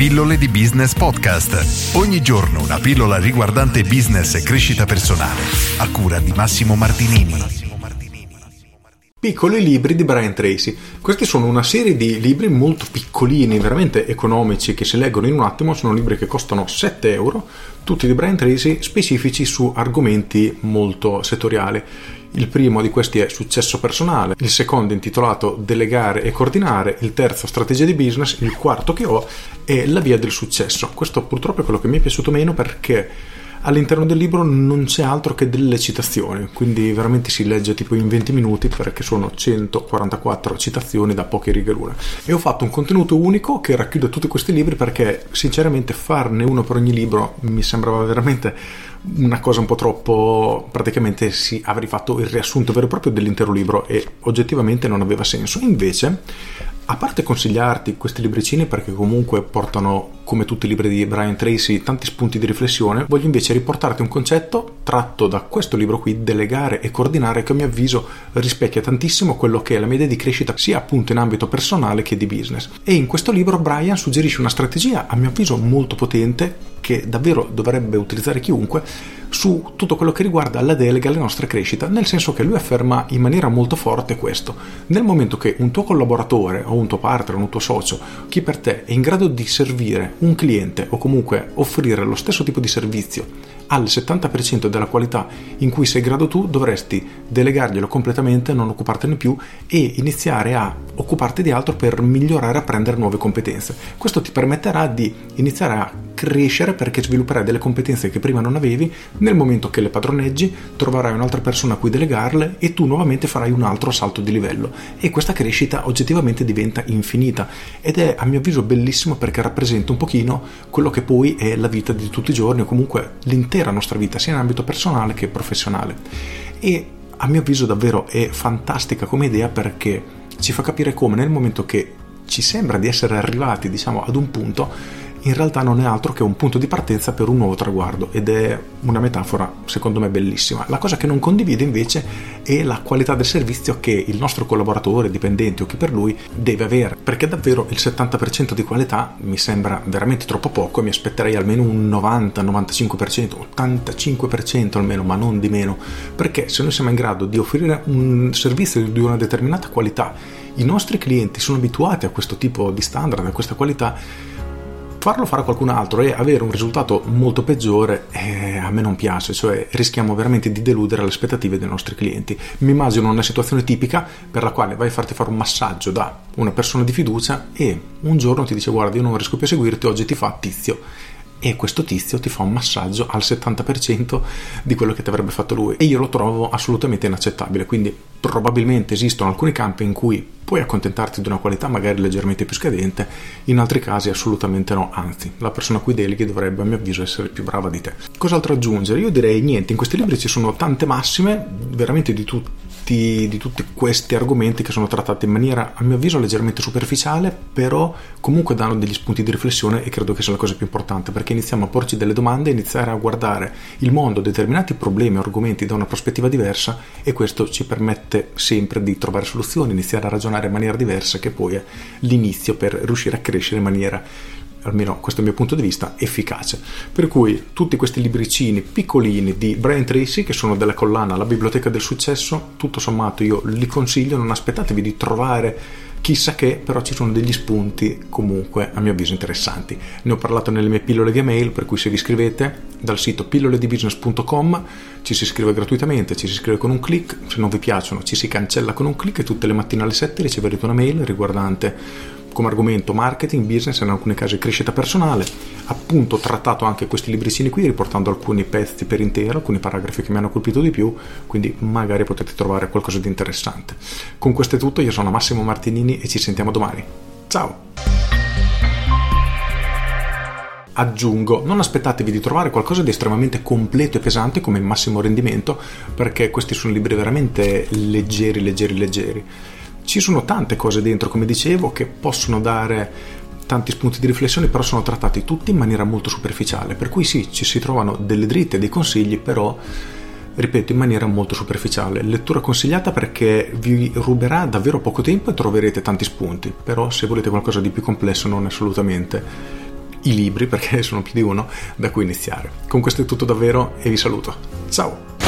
Pillole di Business Podcast. Ogni giorno una pillola riguardante business e crescita personale. A cura di Massimo Martinini. Piccoli libri di Brian Tracy. Questi sono una serie di libri molto piccolini, veramente economici, che si leggono in un attimo. Sono libri che costano 7 euro, tutti di Brian Tracy, specifici su argomenti molto settoriali. Il primo di questi è successo personale, il secondo intitolato delegare e coordinare, il terzo strategia di business, il quarto che ho è la via del successo. Questo purtroppo è quello che mi è piaciuto meno perché all'interno del libro non c'è altro che delle citazioni, quindi veramente si legge tipo in 20 minuti perché sono 144 citazioni da poche righe l'una. E ho fatto un contenuto unico che racchiude tutti questi libri perché sinceramente farne uno per ogni libro mi sembrava veramente una cosa un po' troppo praticamente si avrei fatto il riassunto vero e proprio dell'intero libro e oggettivamente non aveva senso invece a parte consigliarti questi libricini perché comunque portano, come tutti i libri di Brian Tracy, tanti spunti di riflessione, voglio invece riportarti un concetto tratto da questo libro qui, Delegare e Coordinare, che a mio avviso rispecchia tantissimo quello che è la mia idea di crescita sia appunto in ambito personale che di business. E in questo libro Brian suggerisce una strategia, a mio avviso molto potente, che davvero dovrebbe utilizzare chiunque, su tutto quello che riguarda la delega alla nostra crescita, nel senso che lui afferma in maniera molto forte questo. Nel momento che un tuo collaboratore o un tuo partner, un tuo socio, chi per te è in grado di servire un cliente o comunque offrire lo stesso tipo di servizio al 70% della qualità in cui sei grado tu, dovresti delegarglielo completamente, non occupartene più e iniziare a occuparti di altro per migliorare apprendere nuove competenze. Questo ti permetterà di iniziare a crescere perché svilupperai delle competenze che prima non avevi, nel momento che le padroneggi troverai un'altra persona a cui delegarle e tu nuovamente farai un altro salto di livello. E questa crescita oggettivamente diventa infinita ed è a mio avviso bellissimo perché rappresenta un pochino quello che poi è la vita di tutti i giorni o comunque l'intera nostra vita sia in ambito personale che professionale. E a mio avviso davvero è fantastica come idea perché ci fa capire come nel momento che ci sembra di essere arrivati diciamo ad un punto in realtà non è altro che un punto di partenza per un nuovo traguardo ed è una metafora secondo me bellissima. La cosa che non condivide invece è la qualità del servizio che il nostro collaboratore, dipendente o chi per lui deve avere, perché davvero il 70% di qualità mi sembra veramente troppo poco e mi aspetterei almeno un 90, 95%, 85% almeno, ma non di meno, perché se noi siamo in grado di offrire un servizio di una determinata qualità, i nostri clienti sono abituati a questo tipo di standard, a questa qualità, farlo fare a qualcun altro e avere un risultato molto peggiore eh, a me non piace, cioè rischiamo veramente di deludere le aspettative dei nostri clienti. Mi immagino una situazione tipica per la quale vai a farti fare un massaggio da una persona di fiducia e un giorno ti dice guarda io non riesco più a seguirti, oggi ti fa tizio e questo tizio ti fa un massaggio al 70% di quello che ti avrebbe fatto lui. E io lo trovo assolutamente inaccettabile. Quindi probabilmente esistono alcuni campi in cui puoi accontentarti di una qualità magari leggermente più scadente in altri casi assolutamente no. Anzi la persona a cui deleghi dovrebbe a mio avviso essere più brava di te. Cos'altro aggiungere? io direi niente. In questi libri ci sono tante massime veramente di tutti tutti, di tutti questi argomenti che sono trattati in maniera, a mio avviso, leggermente superficiale, però comunque danno degli spunti di riflessione e credo che sia la cosa più importante, perché iniziamo a porci delle domande, iniziare a guardare il mondo, determinati problemi o argomenti da una prospettiva diversa e questo ci permette sempre di trovare soluzioni, iniziare a ragionare in maniera diversa, che poi è l'inizio per riuscire a crescere in maniera almeno questo è il mio punto di vista, efficace. Per cui tutti questi libricini piccolini di Brian Tracy, che sono della collana La Biblioteca del Successo, tutto sommato io li consiglio, non aspettatevi di trovare chissà che, però ci sono degli spunti comunque a mio avviso interessanti. Ne ho parlato nelle mie pillole via mail, per cui se vi iscrivete dal sito pilloledibusiness.com ci si iscrive gratuitamente, ci si iscrive con un clic, se non vi piacciono ci si cancella con un clic e tutte le mattine alle 7 riceverete una mail riguardante come argomento marketing, business e in alcuni casi crescita personale. Appunto ho trattato anche questi libricini qui riportando alcuni pezzi per intero, alcuni paragrafi che mi hanno colpito di più, quindi magari potete trovare qualcosa di interessante. Con questo è tutto, io sono Massimo Martinini e ci sentiamo domani. Ciao! aggiungo, non aspettatevi di trovare qualcosa di estremamente completo e pesante come il massimo rendimento, perché questi sono libri veramente leggeri, leggeri, leggeri ci sono tante cose dentro, come dicevo, che possono dare tanti spunti di riflessione, però sono trattati tutti in maniera molto superficiale. Per cui sì, ci si trovano delle dritte, dei consigli, però ripeto in maniera molto superficiale. Lettura consigliata perché vi ruberà davvero poco tempo e troverete tanti spunti, però se volete qualcosa di più complesso non assolutamente i libri, perché sono più di uno, da cui iniziare. Con questo è tutto davvero e vi saluto. Ciao!